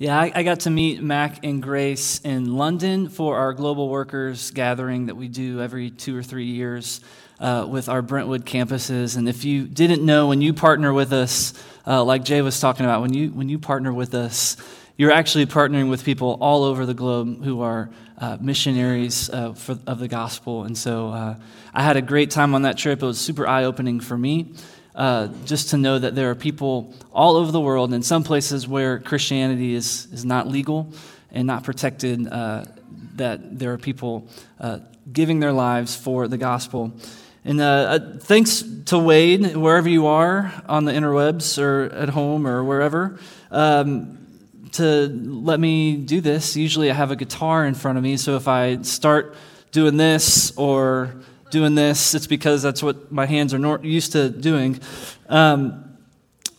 Yeah, I, I, got to meet Mac and Grace in London for our global workers gathering that we do every two or three years uh, with our Brentwood campuses. And if you didn't know, when you partner with us, uh, like Jay was talking about, when you when you partner with us, you're actually partnering with people all over the globe who are uh, missionaries uh, for, of the gospel. And so uh, I had a great time on that trip. It was super eye opening for me uh, just to know that there are people all over the world, in some places where Christianity is, is not legal and not protected, uh, that there are people uh, giving their lives for the gospel. And uh, uh, thanks to Wade, wherever you are on the interwebs or at home or wherever, um, to let me do this. Usually I have a guitar in front of me, so if I start doing this or doing this. It's because that's what my hands are nor- used to doing. Um,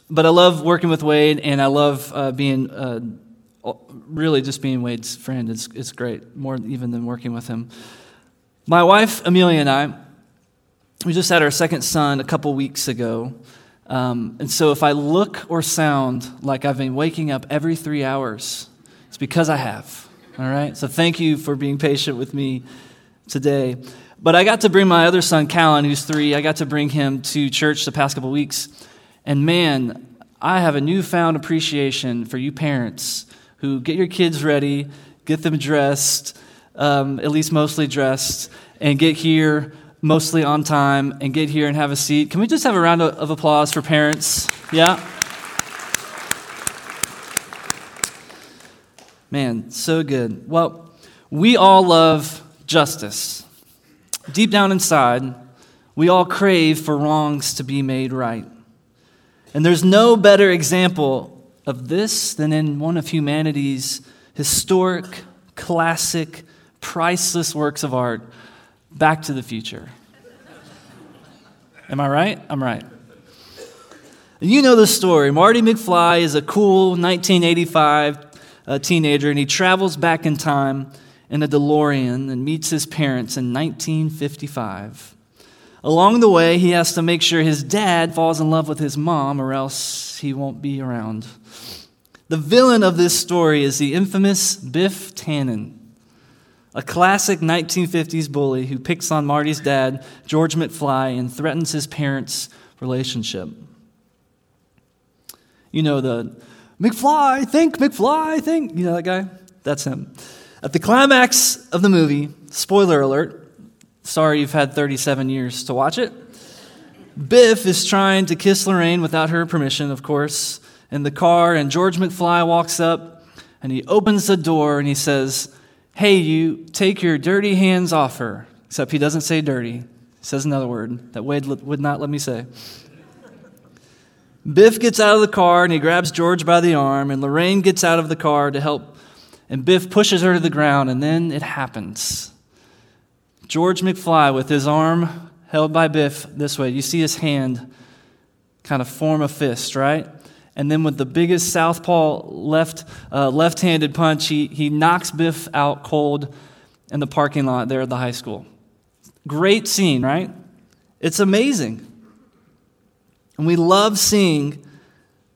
but I love working with Wade, and I love uh, being uh, really just being Wade's friend. It's, it's great, more even than working with him. My wife, Amelia, and I, we just had our second son a couple weeks ago. Um, and so if I look or sound like I've been waking up every three hours, it's because I have. All right? So thank you for being patient with me today. But I got to bring my other son, Callan, who's three, I got to bring him to church the past couple weeks. And man, I have a newfound appreciation for you parents who get your kids ready, get them dressed, um, at least mostly dressed, and get here mostly on time and get here and have a seat. Can we just have a round of applause for parents? Yeah? Man, so good. Well, we all love justice. Deep down inside, we all crave for wrongs to be made right. And there's no better example of this than in one of humanity's historic, classic, priceless works of art, Back to the Future. Am I right? I'm right. You know the story. Marty McFly is a cool 1985 uh, teenager, and he travels back in time in a DeLorean and meets his parents in 1955. Along the way, he has to make sure his dad falls in love with his mom, or else he won't be around. The villain of this story is the infamous Biff Tannen, a classic 1950s bully who picks on Marty's dad, George McFly, and threatens his parents' relationship. You know the McFly, think, McFly, think. You know that guy? That's him. At the climax of the movie, spoiler alert, sorry you've had 37 years to watch it, Biff is trying to kiss Lorraine without her permission, of course, in the car, and George McFly walks up and he opens the door and he says, Hey, you, take your dirty hands off her. Except he doesn't say dirty, he says another word that Wade would not let me say. Biff gets out of the car and he grabs George by the arm, and Lorraine gets out of the car to help and Biff pushes her to the ground, and then it happens. George McFly, with his arm held by Biff this way, you see his hand kind of form a fist, right? And then with the biggest southpaw left, uh, left-handed punch, he, he knocks Biff out cold in the parking lot there at the high school. Great scene, right? It's amazing. And we love seeing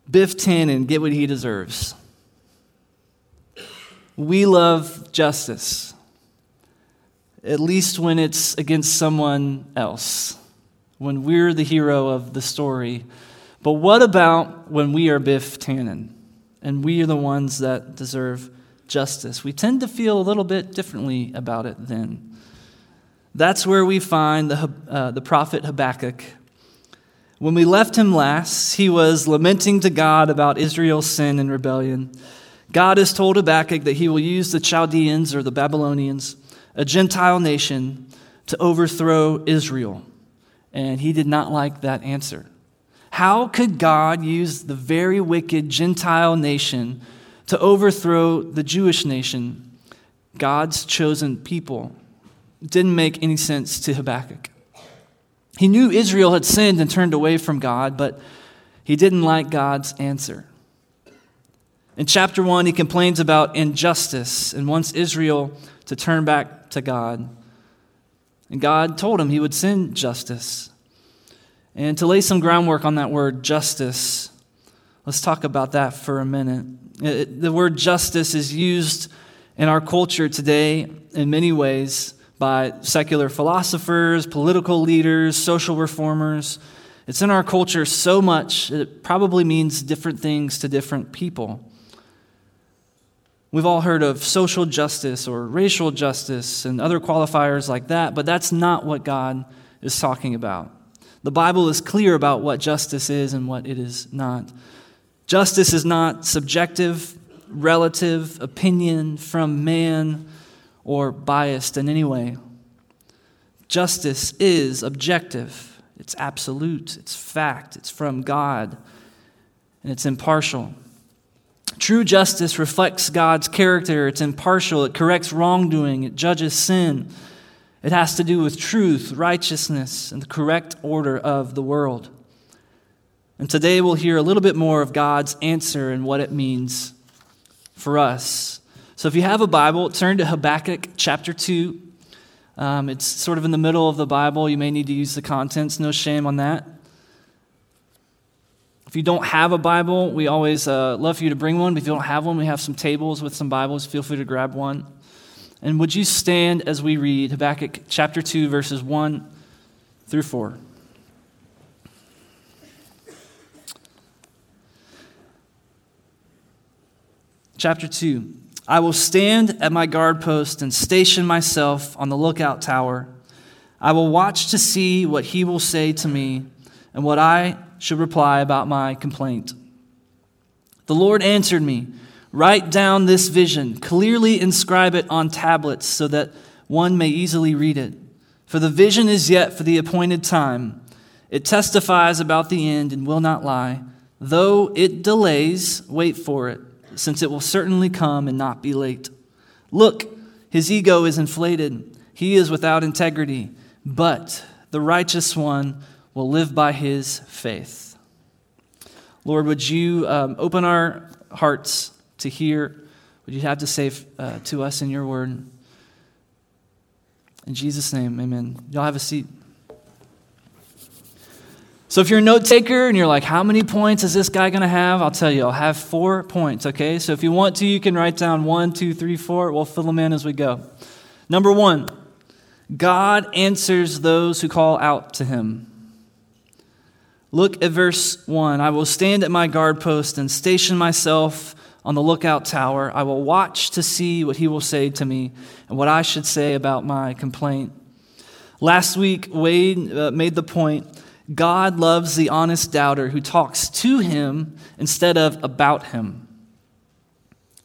Biff Tannen get what he deserves. We love justice, at least when it's against someone else, when we're the hero of the story. But what about when we are Biff Tannen and we are the ones that deserve justice? We tend to feel a little bit differently about it then. That's where we find the, uh, the prophet Habakkuk. When we left him last, he was lamenting to God about Israel's sin and rebellion. God has told Habakkuk that he will use the Chaldeans or the Babylonians, a Gentile nation, to overthrow Israel. And he did not like that answer. How could God use the very wicked Gentile nation to overthrow the Jewish nation, God's chosen people? It didn't make any sense to Habakkuk. He knew Israel had sinned and turned away from God, but he didn't like God's answer. In chapter 1, he complains about injustice and wants Israel to turn back to God. And God told him he would send justice. And to lay some groundwork on that word, justice, let's talk about that for a minute. Uh, the word justice is used in our culture today in many ways by secular philosophers, political leaders, social reformers. It's in our culture so much it probably means different things to different people. We've all heard of social justice or racial justice and other qualifiers like that, but that's not what God is talking about. The Bible is clear about what justice is and what it is not. Justice is not subjective, relative opinion from man or biased in any way. Justice is objective, it's absolute, it's fact, it's from God, and it's impartial. True justice reflects God's character. It's impartial. It corrects wrongdoing. It judges sin. It has to do with truth, righteousness, and the correct order of the world. And today we'll hear a little bit more of God's answer and what it means for us. So if you have a Bible, turn to Habakkuk chapter 2. Um, it's sort of in the middle of the Bible. You may need to use the contents. No shame on that. If you don't have a Bible, we always uh, love for you to bring one. But if you don't have one, we have some tables with some Bibles. Feel free to grab one. And would you stand as we read Habakkuk chapter 2, verses 1 through 4? Chapter 2 I will stand at my guard post and station myself on the lookout tower. I will watch to see what he will say to me and what I should reply about my complaint. The Lord answered me Write down this vision, clearly inscribe it on tablets so that one may easily read it. For the vision is yet for the appointed time. It testifies about the end and will not lie. Though it delays, wait for it, since it will certainly come and not be late. Look, his ego is inflated. He is without integrity, but the righteous one will live by his faith. Lord, would you um, open our hearts to hear what you have to say uh, to us in your word? In Jesus' name, amen. Y'all have a seat. So, if you're a note taker and you're like, how many points is this guy going to have? I'll tell you, I'll have four points, okay? So, if you want to, you can write down one, two, three, four. We'll fill them in as we go. Number one, God answers those who call out to him. Look at verse 1. I will stand at my guard post and station myself on the lookout tower. I will watch to see what he will say to me and what I should say about my complaint. Last week, Wade uh, made the point God loves the honest doubter who talks to him instead of about him.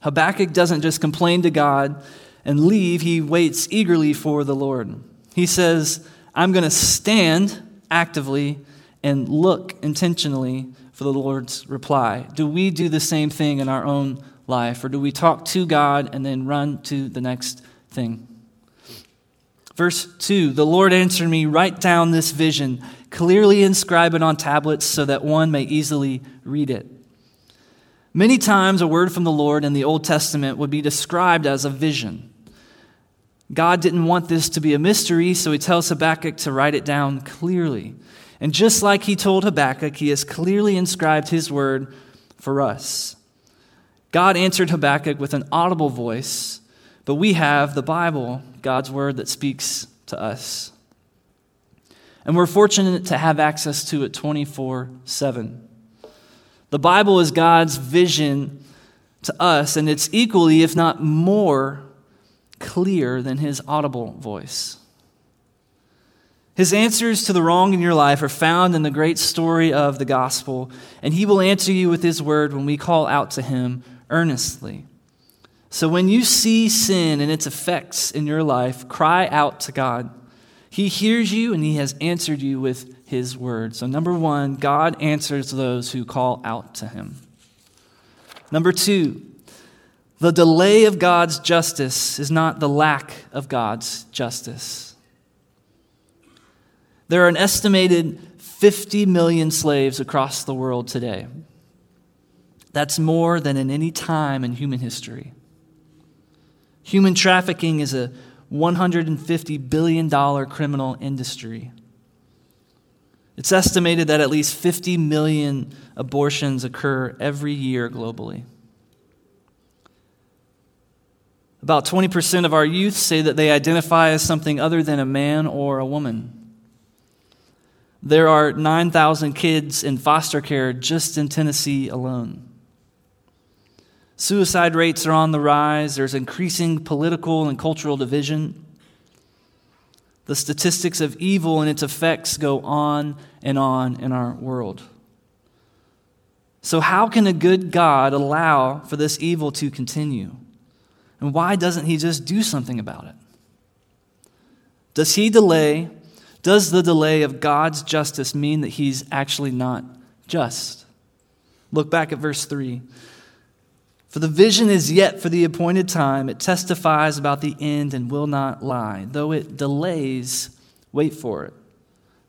Habakkuk doesn't just complain to God and leave, he waits eagerly for the Lord. He says, I'm going to stand actively and look intentionally for the Lord's reply? Do we do the same thing in our own life, or do we talk to God and then run to the next thing? Verse 2 The Lord answered me, Write down this vision, clearly inscribe it on tablets so that one may easily read it. Many times, a word from the Lord in the Old Testament would be described as a vision. God didn't want this to be a mystery, so he tells Habakkuk to write it down clearly. And just like he told Habakkuk, he has clearly inscribed his word for us. God answered Habakkuk with an audible voice, but we have the Bible, God's word that speaks to us. And we're fortunate to have access to it 24 7. The Bible is God's vision to us, and it's equally, if not more, clear than his audible voice. His answers to the wrong in your life are found in the great story of the gospel, and he will answer you with his word when we call out to him earnestly. So when you see sin and its effects in your life, cry out to God. He hears you and he has answered you with his word. So, number one, God answers those who call out to him. Number two, the delay of God's justice is not the lack of God's justice. There are an estimated 50 million slaves across the world today. That's more than in any time in human history. Human trafficking is a $150 billion criminal industry. It's estimated that at least 50 million abortions occur every year globally. About 20% of our youth say that they identify as something other than a man or a woman. There are 9,000 kids in foster care just in Tennessee alone. Suicide rates are on the rise. There's increasing political and cultural division. The statistics of evil and its effects go on and on in our world. So, how can a good God allow for this evil to continue? And why doesn't He just do something about it? Does He delay? Does the delay of God's justice mean that He's actually not just? Look back at verse 3. For the vision is yet for the appointed time. It testifies about the end and will not lie. Though it delays, wait for it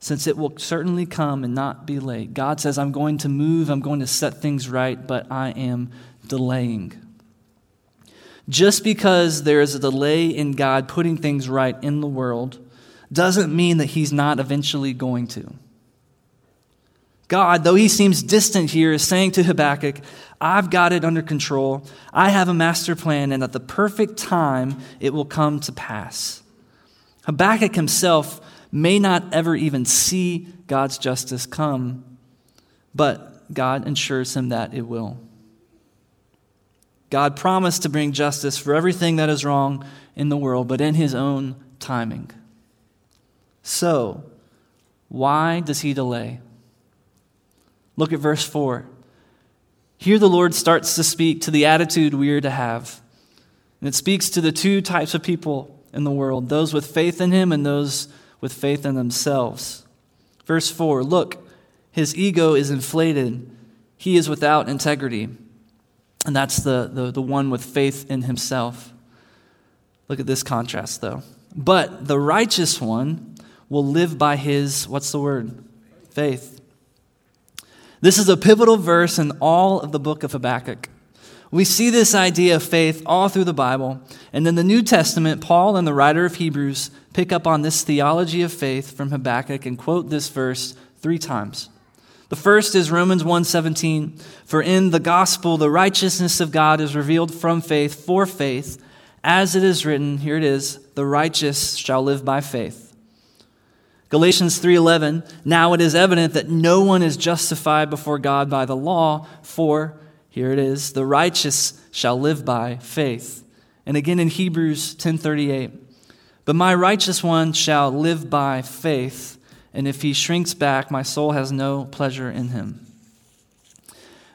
since it will certainly come and not be late. God says, I'm going to move, I'm going to set things right, but I am delaying. Just because there is a delay in God putting things right in the world doesn't mean that He's not eventually going to. God, though He seems distant here, is saying to Habakkuk, I've got it under control. I have a master plan, and at the perfect time, it will come to pass. Habakkuk himself may not ever even see God's justice come, but God ensures him that it will. God promised to bring justice for everything that is wrong in the world, but in his own timing. So, why does he delay? Look at verse 4. Here the Lord starts to speak to the attitude we are to have. And it speaks to the two types of people in the world those with faith in him and those with faith in themselves. Verse 4 Look, his ego is inflated, he is without integrity. And that's the, the, the one with faith in himself. Look at this contrast, though. But the righteous one will live by his, what's the word? Faith. This is a pivotal verse in all of the book of Habakkuk. We see this idea of faith all through the Bible. And in the New Testament, Paul and the writer of Hebrews pick up on this theology of faith from Habakkuk and quote this verse three times. The first is Romans 1:17, for in the gospel the righteousness of God is revealed from faith for faith, as it is written, here it is, the righteous shall live by faith. Galatians 3:11, now it is evident that no one is justified before God by the law, for here it is, the righteous shall live by faith. And again in Hebrews 10:38, but my righteous one shall live by faith, and if he shrinks back, my soul has no pleasure in him.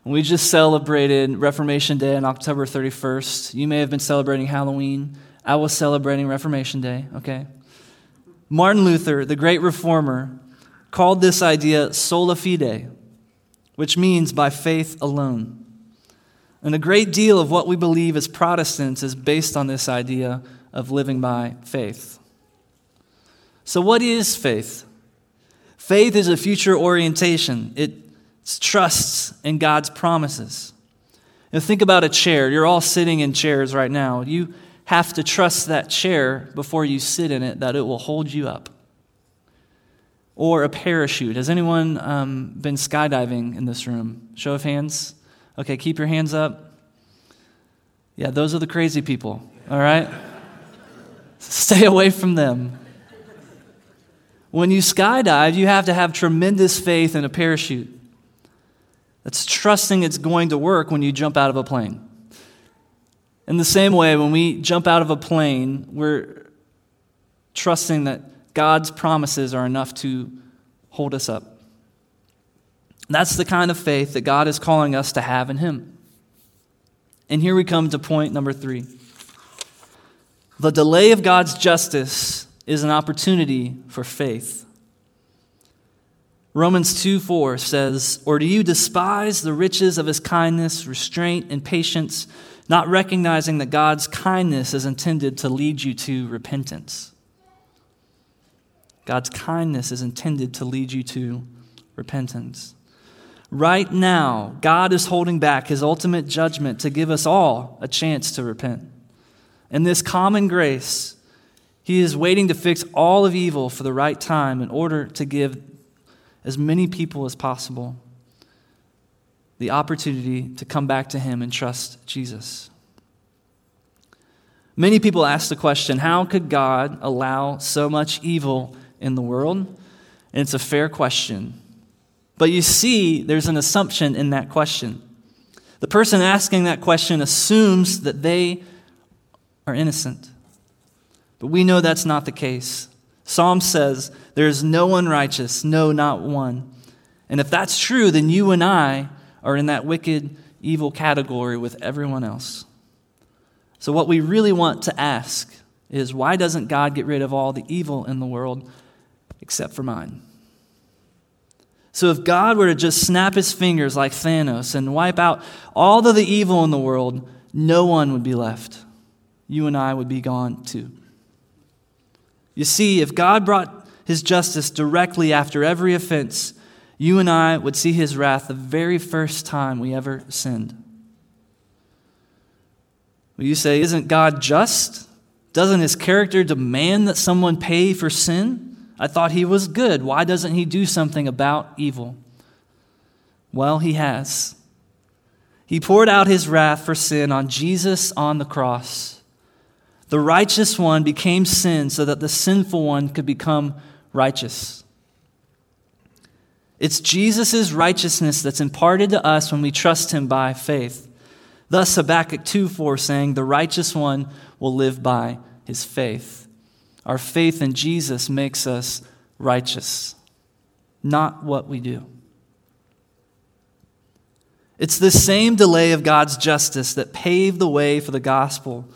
We just celebrated Reformation Day on October 31st. You may have been celebrating Halloween. I was celebrating Reformation Day, okay? Martin Luther, the great reformer, called this idea sola fide, which means by faith alone. And a great deal of what we believe as Protestants is based on this idea of living by faith. So, what is faith? Faith is a future orientation, it trusts in God's promises. Now, think about a chair. You're all sitting in chairs right now. You have to trust that chair before you sit in it that it will hold you up. Or a parachute. Has anyone um, been skydiving in this room? Show of hands. Okay, keep your hands up. Yeah, those are the crazy people, all right? Stay away from them. When you skydive, you have to have tremendous faith in a parachute. That's trusting it's going to work when you jump out of a plane. In the same way, when we jump out of a plane, we're trusting that God's promises are enough to hold us up. That's the kind of faith that God is calling us to have in Him. And here we come to point number three. The delay of God's justice is an opportunity for faith. Romans 2 4 says, Or do you despise the riches of his kindness, restraint, and patience, not recognizing that God's kindness is intended to lead you to repentance? God's kindness is intended to lead you to repentance. Right now, God is holding back his ultimate judgment to give us all a chance to repent. In this common grace, he is waiting to fix all of evil for the right time in order to give as many people as possible the opportunity to come back to him and trust Jesus. Many people ask the question how could God allow so much evil in the world? And it's a fair question. But you see, there's an assumption in that question. The person asking that question assumes that they are innocent. But we know that's not the case. Psalm says, There is no one righteous, no, not one. And if that's true, then you and I are in that wicked, evil category with everyone else. So, what we really want to ask is why doesn't God get rid of all the evil in the world except for mine? So, if God were to just snap his fingers like Thanos and wipe out all of the evil in the world, no one would be left. You and I would be gone too. You see, if God brought his justice directly after every offense, you and I would see his wrath the very first time we ever sinned. Well, you say, Isn't God just? Doesn't his character demand that someone pay for sin? I thought he was good. Why doesn't he do something about evil? Well, he has. He poured out his wrath for sin on Jesus on the cross. The righteous one became sin so that the sinful one could become righteous. It's Jesus' righteousness that's imparted to us when we trust him by faith. Thus, Habakkuk 2 4 saying, The righteous one will live by his faith. Our faith in Jesus makes us righteous, not what we do. It's the same delay of God's justice that paved the way for the gospel.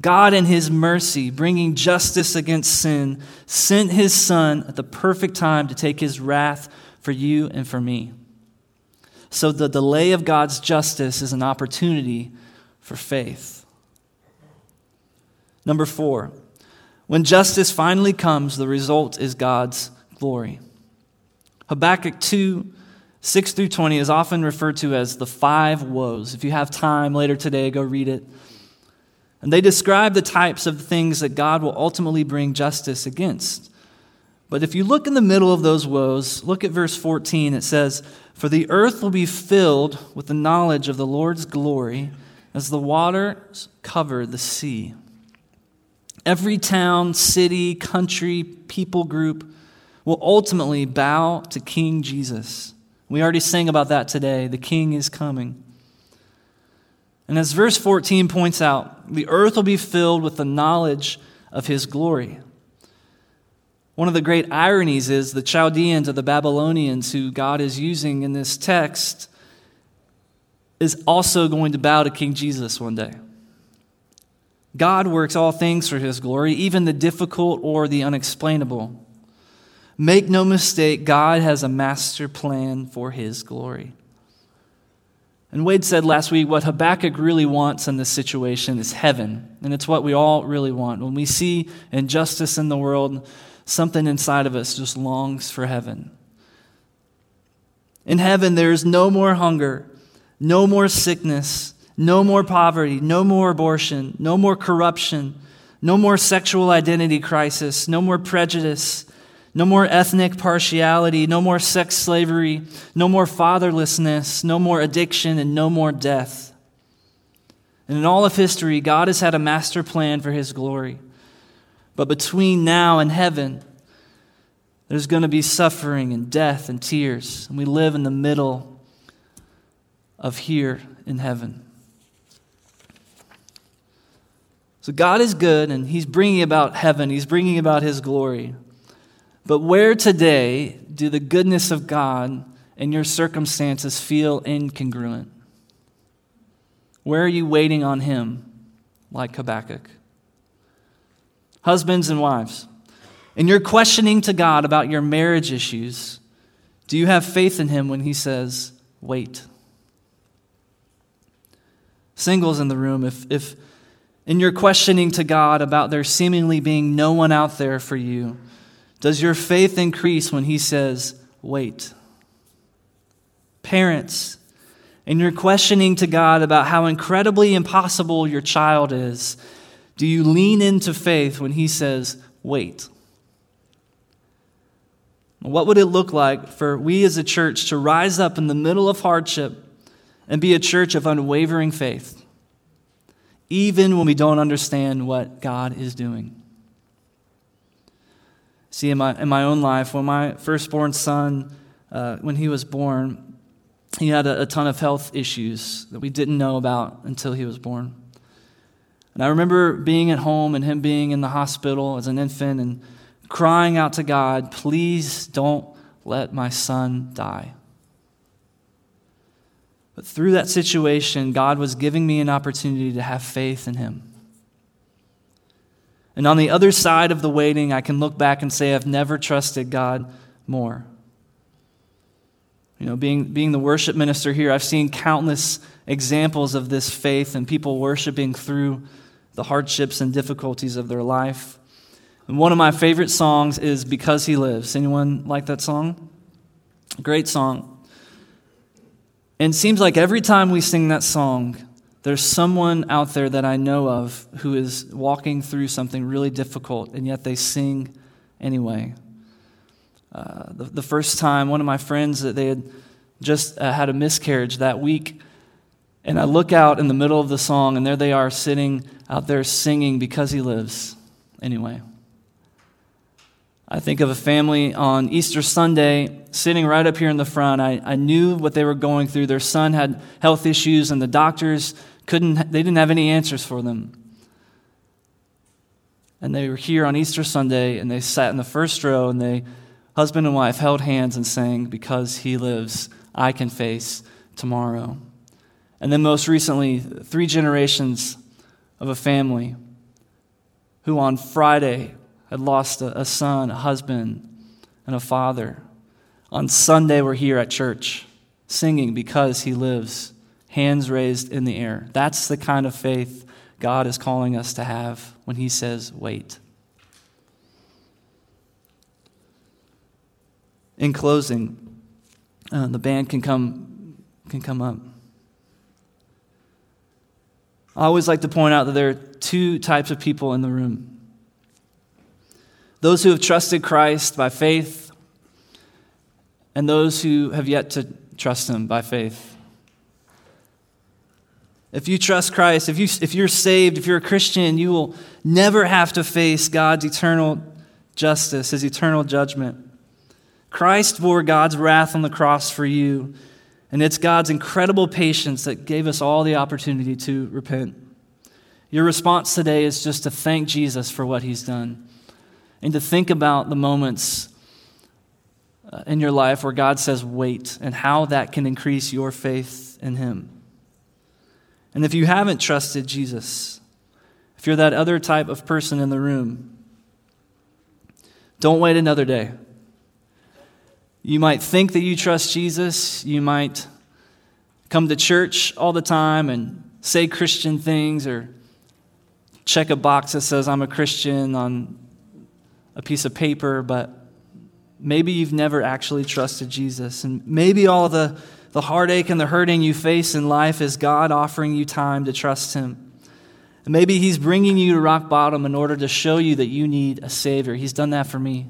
God, in His mercy, bringing justice against sin, sent His Son at the perfect time to take His wrath for you and for me. So the delay of God's justice is an opportunity for faith. Number four, when justice finally comes, the result is God's glory. Habakkuk 2 6 through 20 is often referred to as the five woes. If you have time later today, go read it. And they describe the types of things that God will ultimately bring justice against. But if you look in the middle of those woes, look at verse 14. It says, For the earth will be filled with the knowledge of the Lord's glory as the waters cover the sea. Every town, city, country, people group will ultimately bow to King Jesus. We already sang about that today. The King is coming. And as verse 14 points out, the earth will be filled with the knowledge of his glory. One of the great ironies is the Chaldeans or the Babylonians, who God is using in this text, is also going to bow to King Jesus one day. God works all things for his glory, even the difficult or the unexplainable. Make no mistake, God has a master plan for his glory. And Wade said last week what Habakkuk really wants in this situation is heaven. And it's what we all really want. When we see injustice in the world, something inside of us just longs for heaven. In heaven, there is no more hunger, no more sickness, no more poverty, no more abortion, no more corruption, no more sexual identity crisis, no more prejudice, no more ethnic partiality, no more sex slavery, no more fatherlessness, no more addiction, and no more death. And in all of history, God has had a master plan for his glory. But between now and heaven, there's going to be suffering and death and tears. And we live in the middle of here in heaven. So God is good and He's bringing about heaven, He's bringing about His glory. But where today do the goodness of God and your circumstances feel incongruent? Where are you waiting on Him, like Habakkuk? Husbands and wives, and you're questioning to God about your marriage issues, do you have faith in Him when He says, wait? Singles in the room, if, if in your questioning to God about there seemingly being no one out there for you, does your faith increase when He says, wait? Parents, in your questioning to God about how incredibly impossible your child is, do you lean into faith when He says, wait? What would it look like for we as a church to rise up in the middle of hardship and be a church of unwavering faith? even when we don't understand what God is doing. See, in my, in my own life, when my firstborn son, uh, when he was born, he had a, a ton of health issues that we didn't know about until he was born. And I remember being at home and him being in the hospital as an infant and crying out to God, please don't let my son die. But through that situation, God was giving me an opportunity to have faith in him. And on the other side of the waiting, I can look back and say, I've never trusted God more. You know, being, being the worship minister here, I've seen countless examples of this faith and people worshiping through the hardships and difficulties of their life. And one of my favorite songs is Because He Lives. Anyone like that song? Great song. And it seems like every time we sing that song, there's someone out there that I know of who is walking through something really difficult, and yet they sing anyway. Uh, the, the, first time, one of my friends, that they had just uh, had a miscarriage that week, and I look out in the middle of the song, and there they are sitting out there singing because he lives anyway. I think of a family on Easter Sunday sitting right up here in the front. I, I knew what they were going through. Their son had health issues, and the doctors couldn't, they didn't have any answers for them. And they were here on Easter Sunday, and they sat in the first row, and they, husband and wife, held hands and sang, Because he lives, I can face tomorrow. And then, most recently, three generations of a family who on Friday had lost a, a son, a husband, and a father. On Sunday, we're here at church singing because he lives, hands raised in the air. That's the kind of faith God is calling us to have when he says, wait. In closing, uh, the band can come, can come up. I always like to point out that there are two types of people in the room those who have trusted Christ by faith, and those who have yet to trust Him by faith. If you trust Christ, if, you, if you're saved, if you're a Christian, you will never have to face God's eternal justice, His eternal judgment. Christ bore God's wrath on the cross for you, and it's God's incredible patience that gave us all the opportunity to repent. Your response today is just to thank Jesus for what He's done and to think about the moments Uh, in your life where God says, wait, and how that can increase your faith in Him. And if you haven't trusted Jesus, if you're that other type of person in the room, don't wait another day. You might think that you trust Jesus. You might come to church all the time and say Christian things or check a box that says, I'm a Christian on a piece of paper, but maybe you've never actually trusted Jesus. And maybe all the, the heartache and the hurting you face in life is God offering you time to trust Him. And maybe He's bringing you to rock bottom in order to show you that you need a Savior. He's done that for me.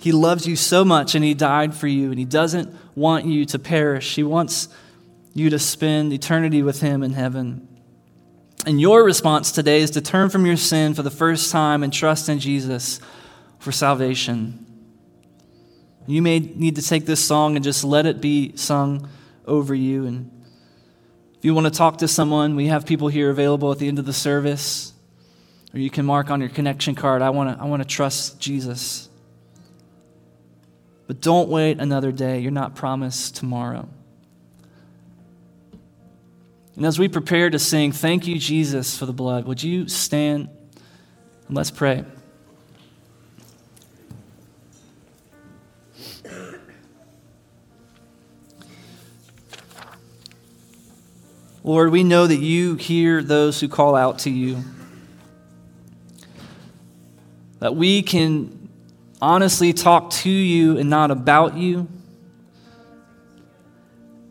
He loves you so much and He died for you, and He doesn't want you to perish. He wants you to spend eternity with Him in heaven. And your response today is to turn from your sin for the first time and trust in Jesus for salvation. You may need to take this song and just let it be sung over you. And if you want to talk to someone, we have people here available at the end of the service. Or you can mark on your connection card, I want to, I want to trust Jesus. But don't wait another day. You're not promised tomorrow. And as we prepare to sing, Thank you, Jesus, for the blood, would you stand and let's pray? Lord, we know that you hear those who call out to you. That we can honestly talk to you and not about you.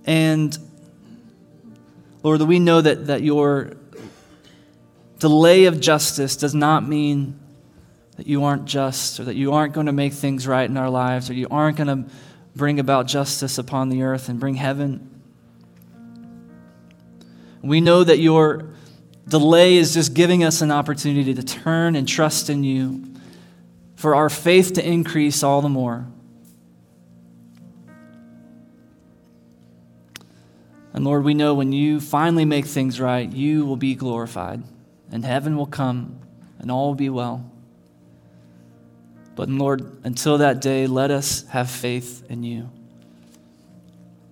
And Lord, we know that, that your delay of justice does not mean that you aren't just or that you aren't going to make things right in our lives or you aren't going to bring about justice upon the earth and bring heaven. We know that your delay is just giving us an opportunity to turn and trust in you, for our faith to increase all the more. And Lord, we know when you finally make things right, you will be glorified, and heaven will come, and all will be well. But Lord, until that day, let us have faith in you.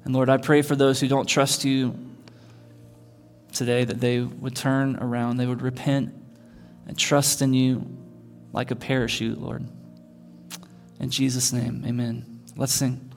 And Lord, I pray for those who don't trust you today that they would turn around, they would repent and trust in you like a parachute, Lord. In Jesus' name, amen. Let's sing.